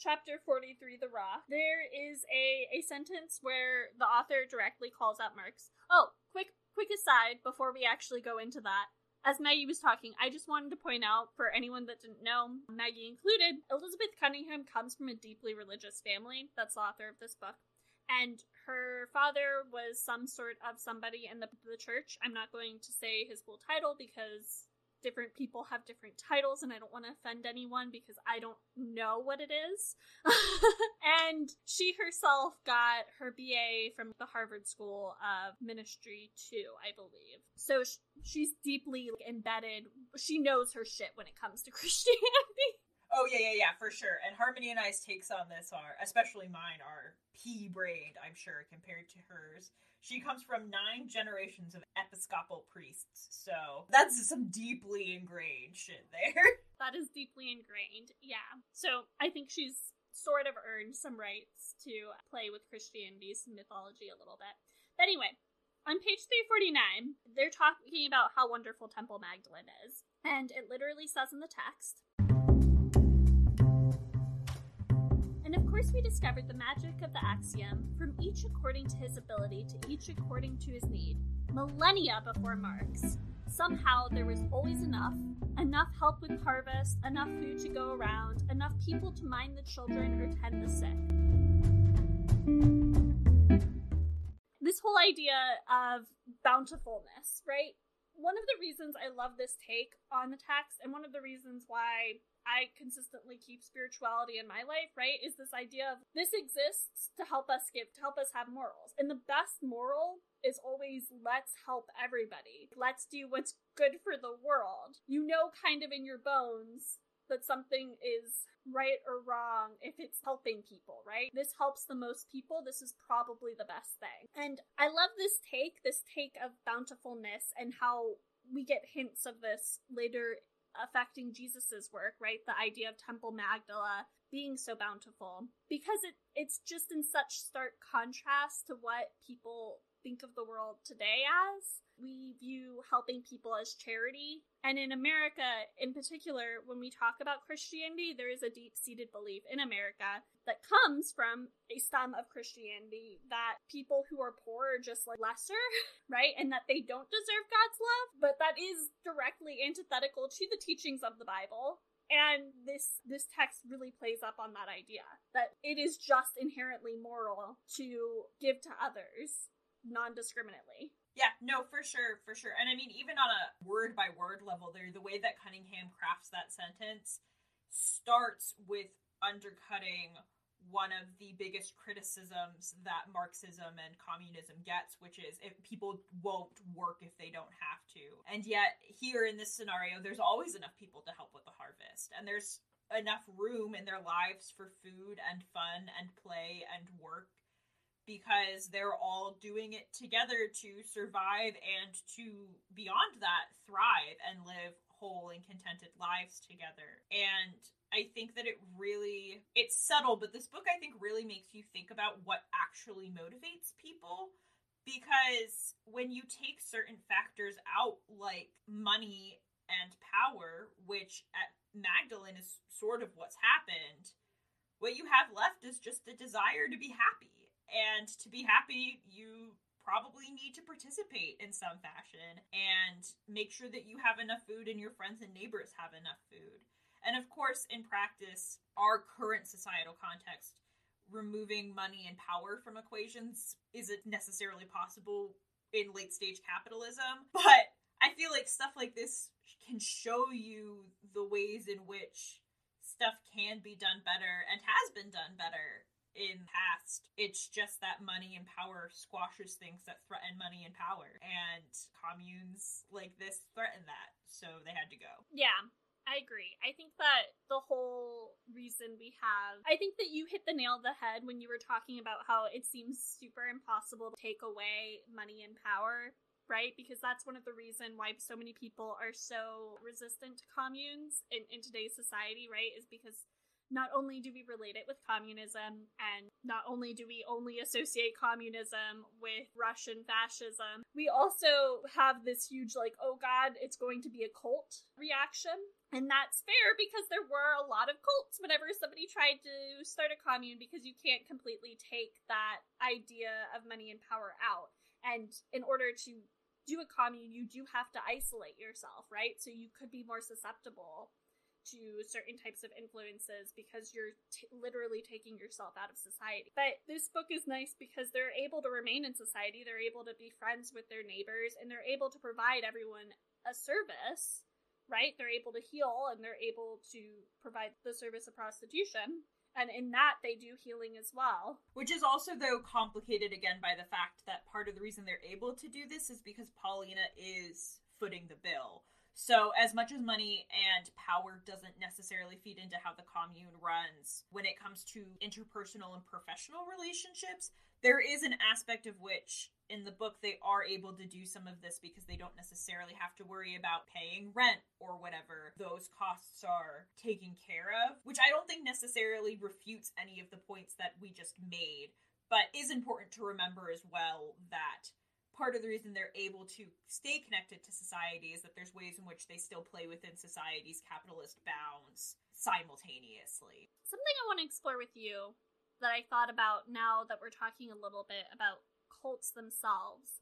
chapter 43 The Rock, there is a a sentence where the author directly calls out Marx. Oh, quick quick aside before we actually go into that as Maggie was talking, I just wanted to point out for anyone that didn't know, Maggie included, Elizabeth Cunningham comes from a deeply religious family. That's the author of this book. And her father was some sort of somebody in the, the church. I'm not going to say his full title because different people have different titles and I don't want to offend anyone because I don't know what it is. and she herself got her BA from the Harvard School of Ministry too, I believe. So she's deeply embedded. She knows her shit when it comes to Christianity. Oh yeah, yeah, yeah, for sure. And Harmony and I's takes on this are, especially mine, are pea brained. I'm sure compared to hers. She comes from nine generations of episcopal priests, so that's some deeply ingrained shit there. That is deeply ingrained, yeah. So I think she's sort of earned some rights to play with Christianity's mythology a little bit. But anyway, on page 349, they're talking about how wonderful Temple Magdalene is. And it literally says in the text And of course, we discovered the magic of the axiom from each according to his ability to each according to his need, millennia before Marx. somehow there was always enough enough help with harvest, enough food to go around, enough people to mind the children or tend the sick. This whole idea of bountifulness, right? One of the reasons I love this take on the text, and one of the reasons why I consistently keep spirituality in my life, right, is this idea of this exists to help us give, to help us have morals. And the best moral is always let's help everybody. Let's do what's good for the world. You know, kind of in your bones, that something is right or wrong if it's helping people, right? This helps the most people. This is probably the best thing. And I love this take, this take of bountifulness and how we get hints of this later affecting Jesus's work, right? The idea of Temple Magdala being so bountiful because it it's just in such stark contrast to what people think of the world today as. We view helping people as charity. And in America, in particular, when we talk about Christianity, there is a deep seated belief in America that comes from a stem of Christianity that people who are poor are just like lesser, right? And that they don't deserve God's love. But that is directly antithetical to the teachings of the Bible and this this text really plays up on that idea that it is just inherently moral to give to others non-discriminately. Yeah, no, for sure, for sure. And I mean, even on a word by word level, there the way that Cunningham crafts that sentence starts with undercutting one of the biggest criticisms that Marxism and communism gets, which is if people won't work if they don't have to. And yet, here in this scenario, there's always enough people to help with the harvest, and there's enough room in their lives for food and fun and play and work because they're all doing it together to survive and to beyond that thrive and live whole and contented lives together. And i think that it really it's subtle but this book i think really makes you think about what actually motivates people. Because when you take certain factors out like money and power which at magdalene is sort of what's happened what you have left is just a desire to be happy and to be happy, you probably need to participate in some fashion and make sure that you have enough food and your friends and neighbors have enough food. And of course, in practice, our current societal context, removing money and power from equations isn't necessarily possible in late stage capitalism. But I feel like stuff like this can show you the ways in which stuff can be done better and has been done better in past. It's just that money and power squashes things that threaten money and power. And communes like this threaten that. So they had to go. Yeah. I agree. I think that the whole reason we have, I think that you hit the nail on the head when you were talking about how it seems super impossible to take away money and power, right? Because that's one of the reason why so many people are so resistant to communes in, in today's society, right? Is because not only do we relate it with communism, and not only do we only associate communism with Russian fascism, we also have this huge, like, oh god, it's going to be a cult reaction. And that's fair because there were a lot of cults whenever somebody tried to start a commune because you can't completely take that idea of money and power out. And in order to do a commune, you do have to isolate yourself, right? So you could be more susceptible to certain types of influences because you're t- literally taking yourself out of society. But this book is nice because they're able to remain in society, they're able to be friends with their neighbors, and they're able to provide everyone a service, right? They're able to heal and they're able to provide the service of prostitution. And in that, they do healing as well. Which is also, though, complicated again by the fact that part of the reason they're able to do this is because Paulina is footing the bill. So, as much as money and power doesn't necessarily feed into how the commune runs when it comes to interpersonal and professional relationships, there is an aspect of which in the book they are able to do some of this because they don't necessarily have to worry about paying rent or whatever those costs are taken care of, which I don't think necessarily refutes any of the points that we just made, but is important to remember as well that part of the reason they're able to stay connected to society is that there's ways in which they still play within society's capitalist bounds simultaneously. Something I want to explore with you that I thought about now that we're talking a little bit about cults themselves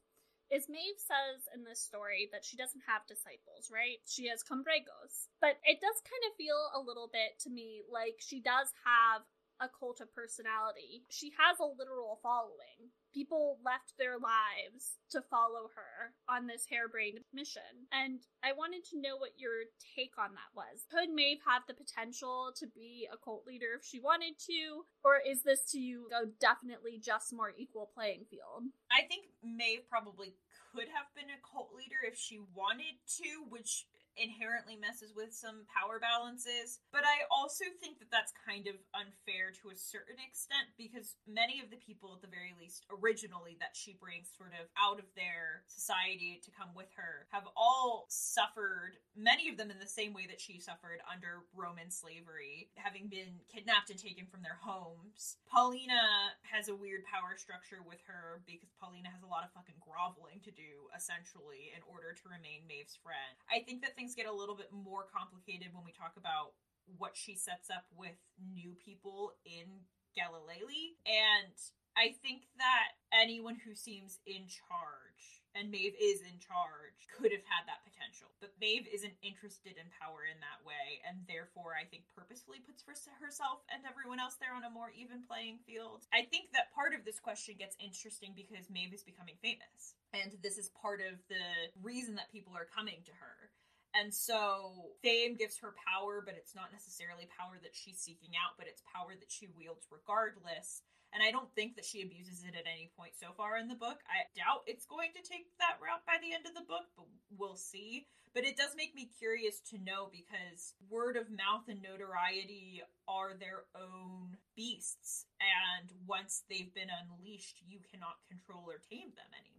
is Maeve says in this story that she doesn't have disciples, right? She has combragos. But it does kind of feel a little bit to me like she does have a cult of personality. She has a literal following people left their lives to follow her on this harebrained mission. And I wanted to know what your take on that was. Could Maeve have the potential to be a cult leader if she wanted to? Or is this to you a definitely just more equal playing field? I think Maeve probably could have been a cult leader if she wanted to, which inherently messes with some power balances. But I also think that that's kind of unfair to a certain extent because many of the people, at the very least, originally that she brings sort of out of their society to come with her, have all suffered, many of them in the same way that she suffered under Roman slavery, having been kidnapped and taken from their homes. Paulina has a weird power structure with her because Paulina has a lot of fucking groveling to do, essentially, in order to remain Maeve's friend. I think that things things get a little bit more complicated when we talk about what she sets up with new people in Galilee. And I think that anyone who seems in charge, and Maeve is in charge, could have had that potential. But Maeve isn't interested in power in that way, and therefore I think purposefully puts herself and everyone else there on a more even playing field. I think that part of this question gets interesting because Maeve is becoming famous. And this is part of the reason that people are coming to her and so fame gives her power, but it's not necessarily power that she's seeking out, but it's power that she wields regardless. And I don't think that she abuses it at any point so far in the book. I doubt it's going to take that route by the end of the book, but we'll see. But it does make me curious to know because word of mouth and notoriety are their own beasts. And once they've been unleashed, you cannot control or tame them anymore.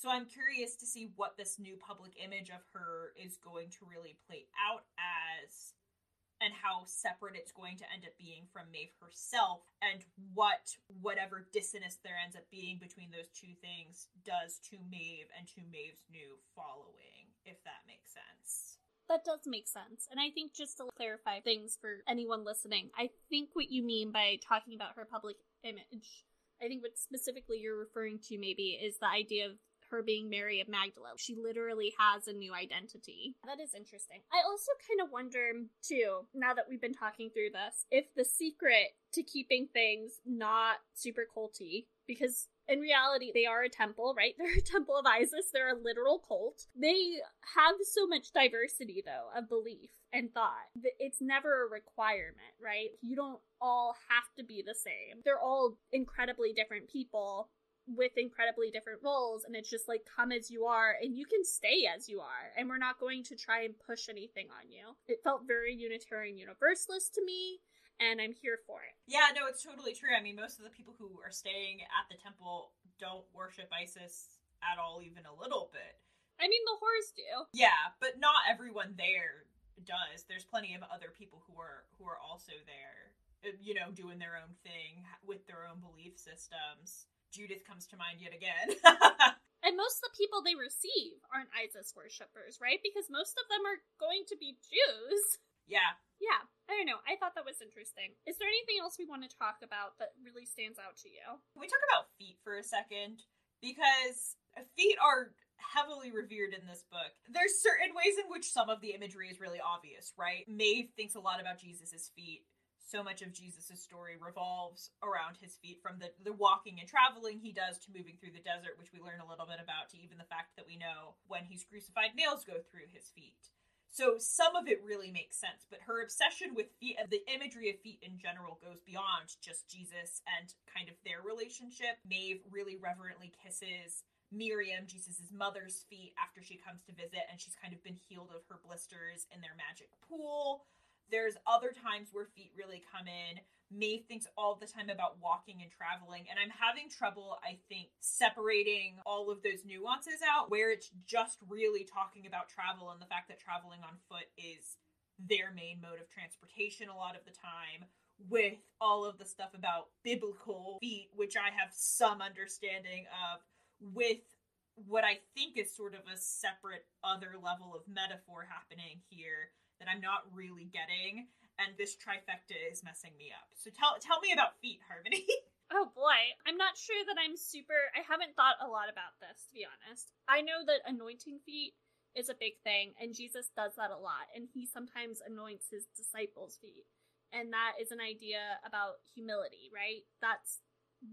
So I'm curious to see what this new public image of her is going to really play out as and how separate it's going to end up being from Maeve herself and what whatever dissonance there ends up being between those two things does to Maeve and to Maeve's new following, if that makes sense. That does make sense. And I think just to clarify things for anyone listening, I think what you mean by talking about her public image, I think what specifically you're referring to maybe is the idea of her being Mary of Magdala. She literally has a new identity. That is interesting. I also kind of wonder, too, now that we've been talking through this, if the secret to keeping things not super culty, because in reality, they are a temple, right? They're a temple of Isis. They're a literal cult. They have so much diversity, though, of belief and thought. It's never a requirement, right? You don't all have to be the same. They're all incredibly different people with incredibly different roles and it's just like come as you are and you can stay as you are and we're not going to try and push anything on you. It felt very Unitarian Universalist to me and I'm here for it. Yeah, no, it's totally true. I mean, most of the people who are staying at the temple don't worship Isis at all, even a little bit. I mean, the whores do. Yeah, but not everyone there does. There's plenty of other people who are who are also there, uh, you know, doing their own thing with their own belief systems. Judith comes to mind yet again. and most of the people they receive aren't Isis worshippers, right? Because most of them are going to be Jews. Yeah. Yeah. I don't know. I thought that was interesting. Is there anything else we want to talk about that really stands out to you? Can we talk about feet for a second? Because feet are heavily revered in this book. There's certain ways in which some of the imagery is really obvious, right? Maeve thinks a lot about Jesus's feet so much of Jesus' story revolves around his feet from the, the walking and traveling he does to moving through the desert, which we learn a little bit about, to even the fact that we know when he's crucified, nails go through his feet. So some of it really makes sense, but her obsession with feet and the imagery of feet in general goes beyond just Jesus and kind of their relationship. Maeve really reverently kisses Miriam, Jesus' mother's feet, after she comes to visit, and she's kind of been healed of her blisters in their magic pool. There's other times where feet really come in. Maeve thinks all the time about walking and traveling, and I'm having trouble, I think, separating all of those nuances out where it's just really talking about travel and the fact that traveling on foot is their main mode of transportation a lot of the time, with all of the stuff about biblical feet, which I have some understanding of, with what I think is sort of a separate other level of metaphor happening here that I'm not really getting, and this trifecta is messing me up. So tell tell me about feet, Harmony. Oh boy, I'm not sure that I'm super. I haven't thought a lot about this, to be honest. I know that anointing feet is a big thing, and Jesus does that a lot, and he sometimes anoints his disciples' feet. And that is an idea about humility, right? That's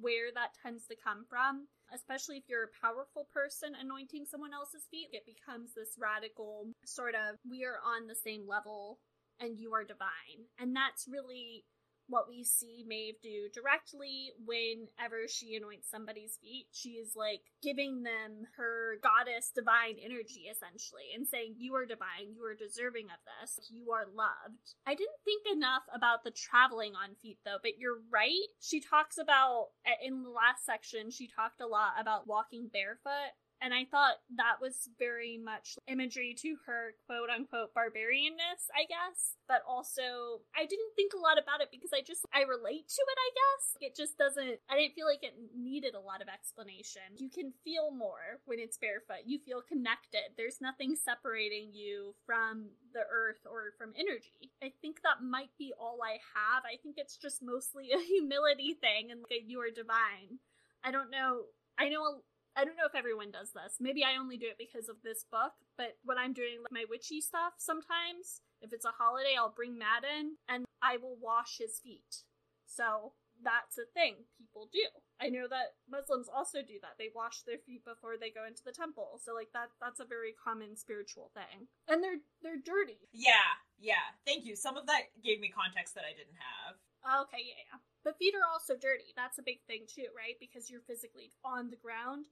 where that tends to come from. Especially if you're a powerful person anointing someone else's feet, it becomes this radical sort of we are on the same level and you are divine. And that's really what we see Maeve do directly whenever she anoints somebody's feet. She is like giving them her goddess divine energy essentially and saying, You are divine, you are deserving of this, you are loved. I didn't think enough about the traveling on feet though, but you're right. She talks about, in the last section, she talked a lot about walking barefoot and I thought that was very much imagery to her quote unquote barbarianness, I guess. But also, I didn't think a lot about it because I just, I relate to it, I guess. It just doesn't, I didn't feel like it needed a lot of explanation. You can feel more when it's barefoot. You feel connected. There's nothing separating you from the earth or from energy. I think that might be all I have. I think it's just mostly a humility thing and like a you are divine. I don't know. I know I don't know if everyone does this. Maybe I only do it because of this book, but when I'm doing like, my witchy stuff sometimes, if it's a holiday, I'll bring Matt in and I will wash his feet. So that's a thing people do. I know that Muslims also do that. They wash their feet before they go into the temple. So like that that's a very common spiritual thing. And they're they're dirty. Yeah, yeah. Thank you. Some of that gave me context that I didn't have. Oh, okay, yeah, yeah. But feet are also dirty. That's a big thing too, right? Because you're physically on the ground.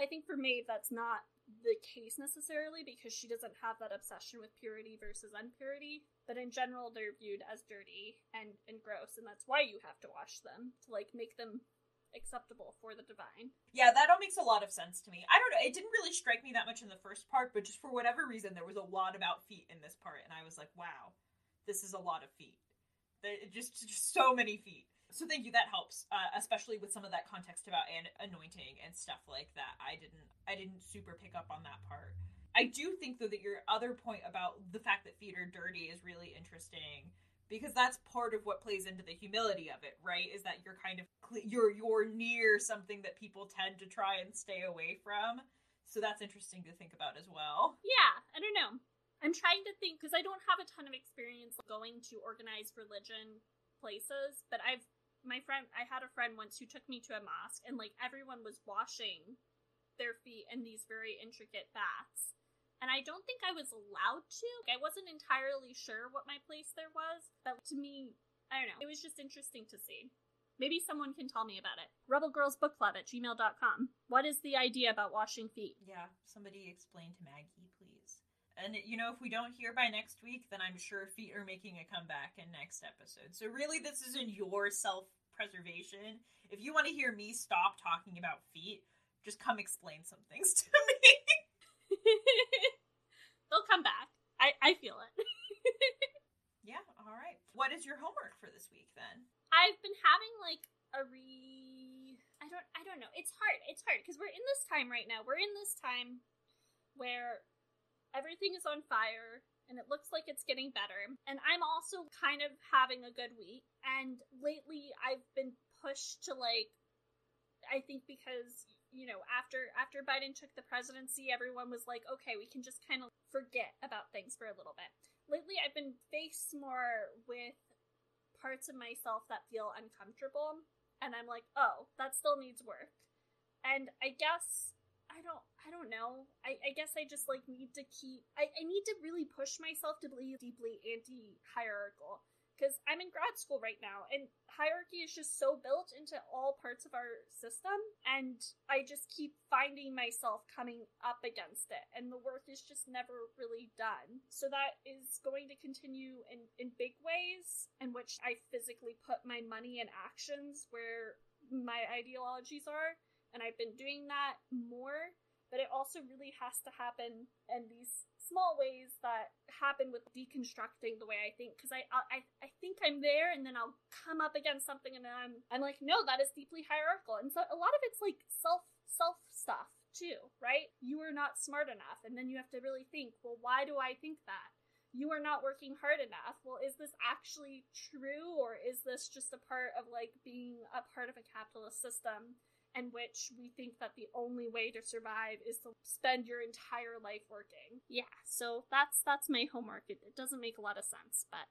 I think for Maeve, that's not the case necessarily because she doesn't have that obsession with purity versus unpurity. But in general, they're viewed as dirty and, and gross, and that's why you have to wash them to like make them acceptable for the divine. Yeah, that all makes a lot of sense to me. I don't know, it didn't really strike me that much in the first part, but just for whatever reason, there was a lot about feet in this part, and I was like, wow, this is a lot of feet. Just, just so many feet. So thank you. That helps, uh, especially with some of that context about an- anointing and stuff like that. I didn't, I didn't super pick up on that part. I do think though that your other point about the fact that feet are dirty is really interesting because that's part of what plays into the humility of it, right? Is that you're kind of you're you're near something that people tend to try and stay away from. So that's interesting to think about as well. Yeah, I don't know. I'm trying to think because I don't have a ton of experience going to organized religion places, but I've my friend I had a friend once who took me to a mosque and like everyone was washing their feet in these very intricate baths. And I don't think I was allowed to. I wasn't entirely sure what my place there was, but to me, I don't know. It was just interesting to see. Maybe someone can tell me about it. Rebelgirlsbookclub at gmail.com. What is the idea about washing feet? Yeah, somebody explain to Maggie. And you know, if we don't hear by next week, then I'm sure feet are making a comeback in next episode. So really, this is in your self preservation. If you want to hear me stop talking about feet, just come explain some things to me. They'll come back. I I feel it. yeah. All right. What is your homework for this week then? I've been having like a re. I don't. I don't know. It's hard. It's hard because we're in this time right now. We're in this time where everything is on fire and it looks like it's getting better. And I'm also kind of having a good week. And lately I've been pushed to like I think because you know after after Biden took the presidency everyone was like okay we can just kind of forget about things for a little bit. Lately I've been faced more with parts of myself that feel uncomfortable and I'm like oh that still needs work. And I guess I don't I don't know. I, I guess I just like need to keep I, I need to really push myself to be deeply anti hierarchical. Because I'm in grad school right now and hierarchy is just so built into all parts of our system and I just keep finding myself coming up against it and the work is just never really done. So that is going to continue in, in big ways in which I physically put my money and actions where my ideologies are and I've been doing that more. But it also really has to happen in these small ways that happen with deconstructing the way I think. Because I, I I think I'm there, and then I'll come up against something, and then I'm I'm like, no, that is deeply hierarchical. And so a lot of it's like self self stuff too, right? You are not smart enough, and then you have to really think, well, why do I think that? you are not working hard enough. Well, is this actually true or is this just a part of like being a part of a capitalist system in which we think that the only way to survive is to spend your entire life working? Yeah, so that's that's my homework. It, it doesn't make a lot of sense, but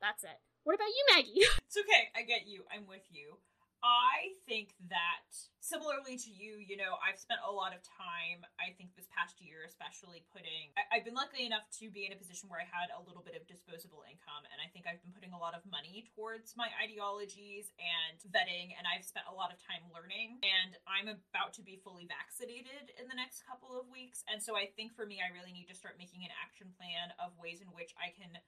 that's it. What about you, Maggie? It's okay. I get you. I'm with you. I think that similarly to you, you know, I've spent a lot of time, I think this past year especially, putting. I, have been lucky enough to be in a position where I had a little bit of disposable income, and I think I've been putting a lot of money towards my ideologies and vetting, and I've spent a lot of time learning. And I'm about to be fully vaccinated in the next couple of weeks. And so I think for me, I really need to start making an action plan of ways in which I can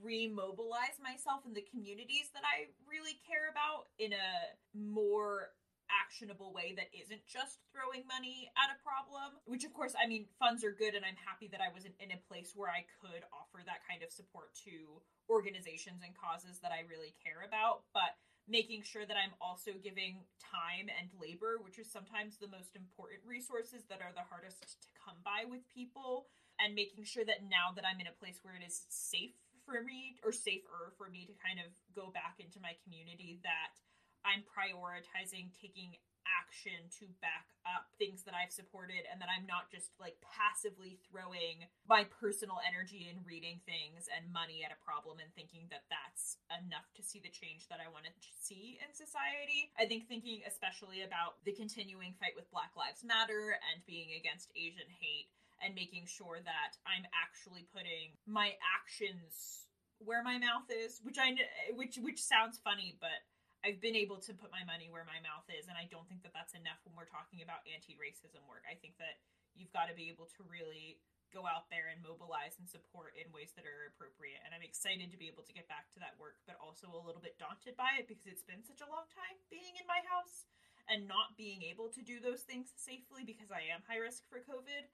remobilize myself in the communities that I really care about in a more actionable way that isn't just throwing money at a problem. Which, of course, I mean, funds are good, and I'm happy that I was in, in, a place where I could offer that kind of support to organizations and causes that I really care about. But making sure that I'm also giving time and labor, which is sometimes the most important resources that are the hardest to come by with people, and making sure that now that I'm in a place where it is safe for me or safer for me to kind of go back into my community that I'm prioritizing taking action to back up things that I've supported and that I'm not just like passively throwing my personal energy in reading things and money at a problem and thinking that that's enough to see the change that I want to see in society. I think thinking especially about the continuing fight with Black Lives Matter and being against Asian hate and making sure that I'm actually putting my actions where my mouth is, which I which which sounds funny, but I've been able to put my money where my mouth is, and I don't think that that's enough when we're talking about anti-racism work. I think that you've got to be able to really go out there and mobilize and support in ways that are appropriate. And I'm excited to be able to get back to that work, but also a little bit daunted by it because it's been such a long time being in my house and not being able to do those things safely because I am high risk for COVID.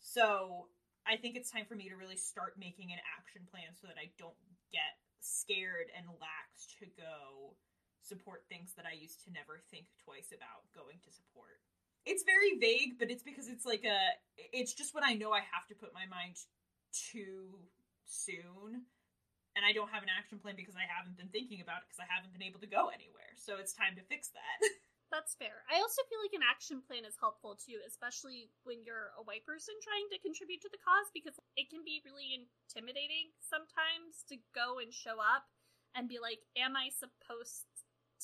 So I think it's time for me to really start making an action plan so that I don't get scared and lax to go support things that I used to never think twice about going to support. It's very vague, but it's because it's like a it's just when I know I have to put my mind too soon and I don't have an action plan because I haven't been thinking about it because I haven't been able to go anywhere. So it's time to fix that. That's fair. I also feel like an action plan is helpful too, especially when you're a white person trying to contribute to the cause, because it can be really intimidating sometimes to go and show up and be like, Am I supposed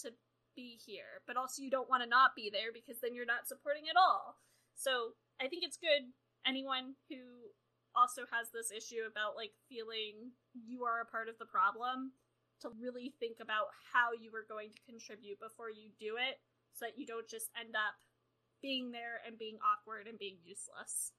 to be here? But also, you don't want to not be there because then you're not supporting at all. So I think it's good. Anyone who also has this issue about like feeling you are a part of the problem to really think about how you are going to contribute before you do it so that you don't just end up being there and being awkward and being useless.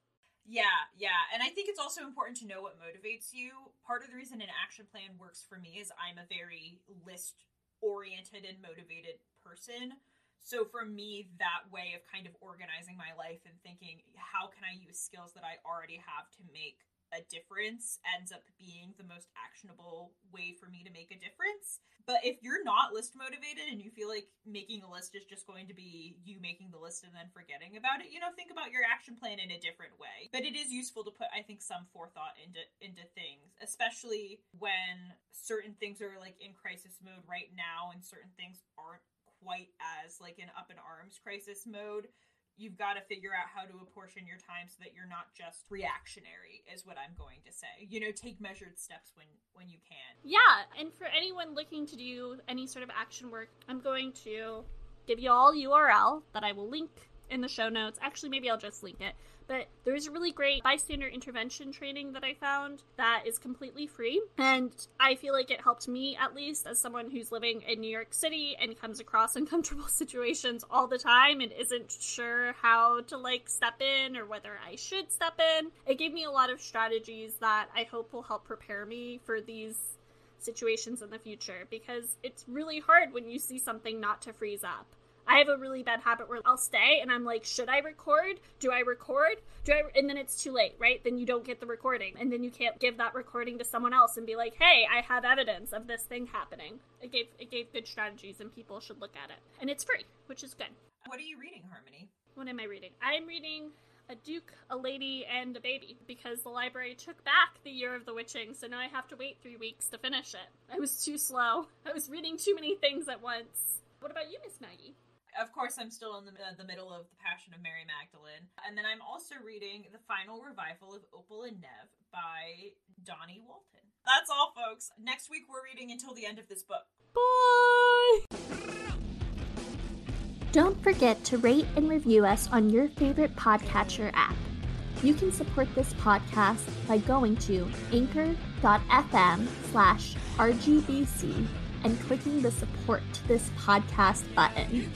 Yeah, yeah. And I think it's also important to know what motivates you. Part of the reason an action plan works for me is I'm a very list oriented and motivated person. So for me, that way of kind of organizing my life and thinking, how can I use skills that I already have to make a difference ends up being the most actionable way for me to make a difference. But if you're not list motivated and you feel like making a list is just going to be you making the list and then forgetting about it, you know, think about your action plan in a different way. But it is useful to put, I think, some forethought into into things, especially when certain things are like in crisis mode right now and certain things aren't quite as like in up in arms crisis mode you've got to figure out how to apportion your time so that you're not just reactionary is what i'm going to say. You know take measured steps when when you can. Yeah and for anyone looking to do any sort of action work i'm going to give you all url that i will link in the show notes actually maybe i'll just link it but there's a really great bystander intervention training that I found that is completely free. And I feel like it helped me, at least, as someone who's living in New York City and comes across uncomfortable situations all the time and isn't sure how to like step in or whether I should step in. It gave me a lot of strategies that I hope will help prepare me for these situations in the future because it's really hard when you see something not to freeze up. I have a really bad habit where I'll stay and I'm like, should I record? Do I record? Do I? And then it's too late, right? Then you don't get the recording, and then you can't give that recording to someone else and be like, hey, I have evidence of this thing happening. It gave it gave good strategies, and people should look at it, and it's free, which is good. What are you reading, Harmony? What am I reading? I'm reading a duke, a lady, and a baby because the library took back the Year of the Witching, so now I have to wait three weeks to finish it. I was too slow. I was reading too many things at once. What about you, Miss Maggie? Of course, I'm still in the, uh, the middle of The Passion of Mary Magdalen. And then I'm also reading the final revival of Opal and Nev by Dawnie Walton. That's all, folks. Next week, we're reading until the end of this book. Bye! Don't forget to rate and review us on your favorite podcatcher app. You can support this podcast by going to anchor.fm slash rgbc and clicking the support to this podcast button.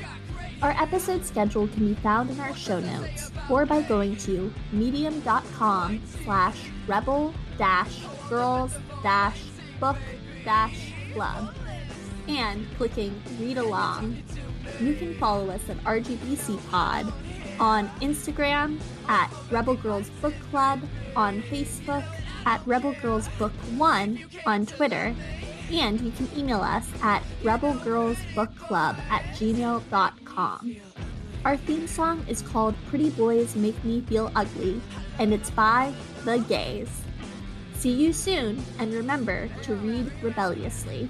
Our episode schedule can be found in our show notes or by going to medium.com slash rebel dash girls dash book dash club and clicking read along. You can follow us at RGBC Pod on Instagram at Rebel Girls Book Club, on Facebook at Rebel Girls Book One, on Twitter, and you can email us at rebelgirlsbookclub at Our theme song is called Pretty Boys Make Me Feel Ugly, and it's by The Gays. See you soon, and remember to read rebelliously.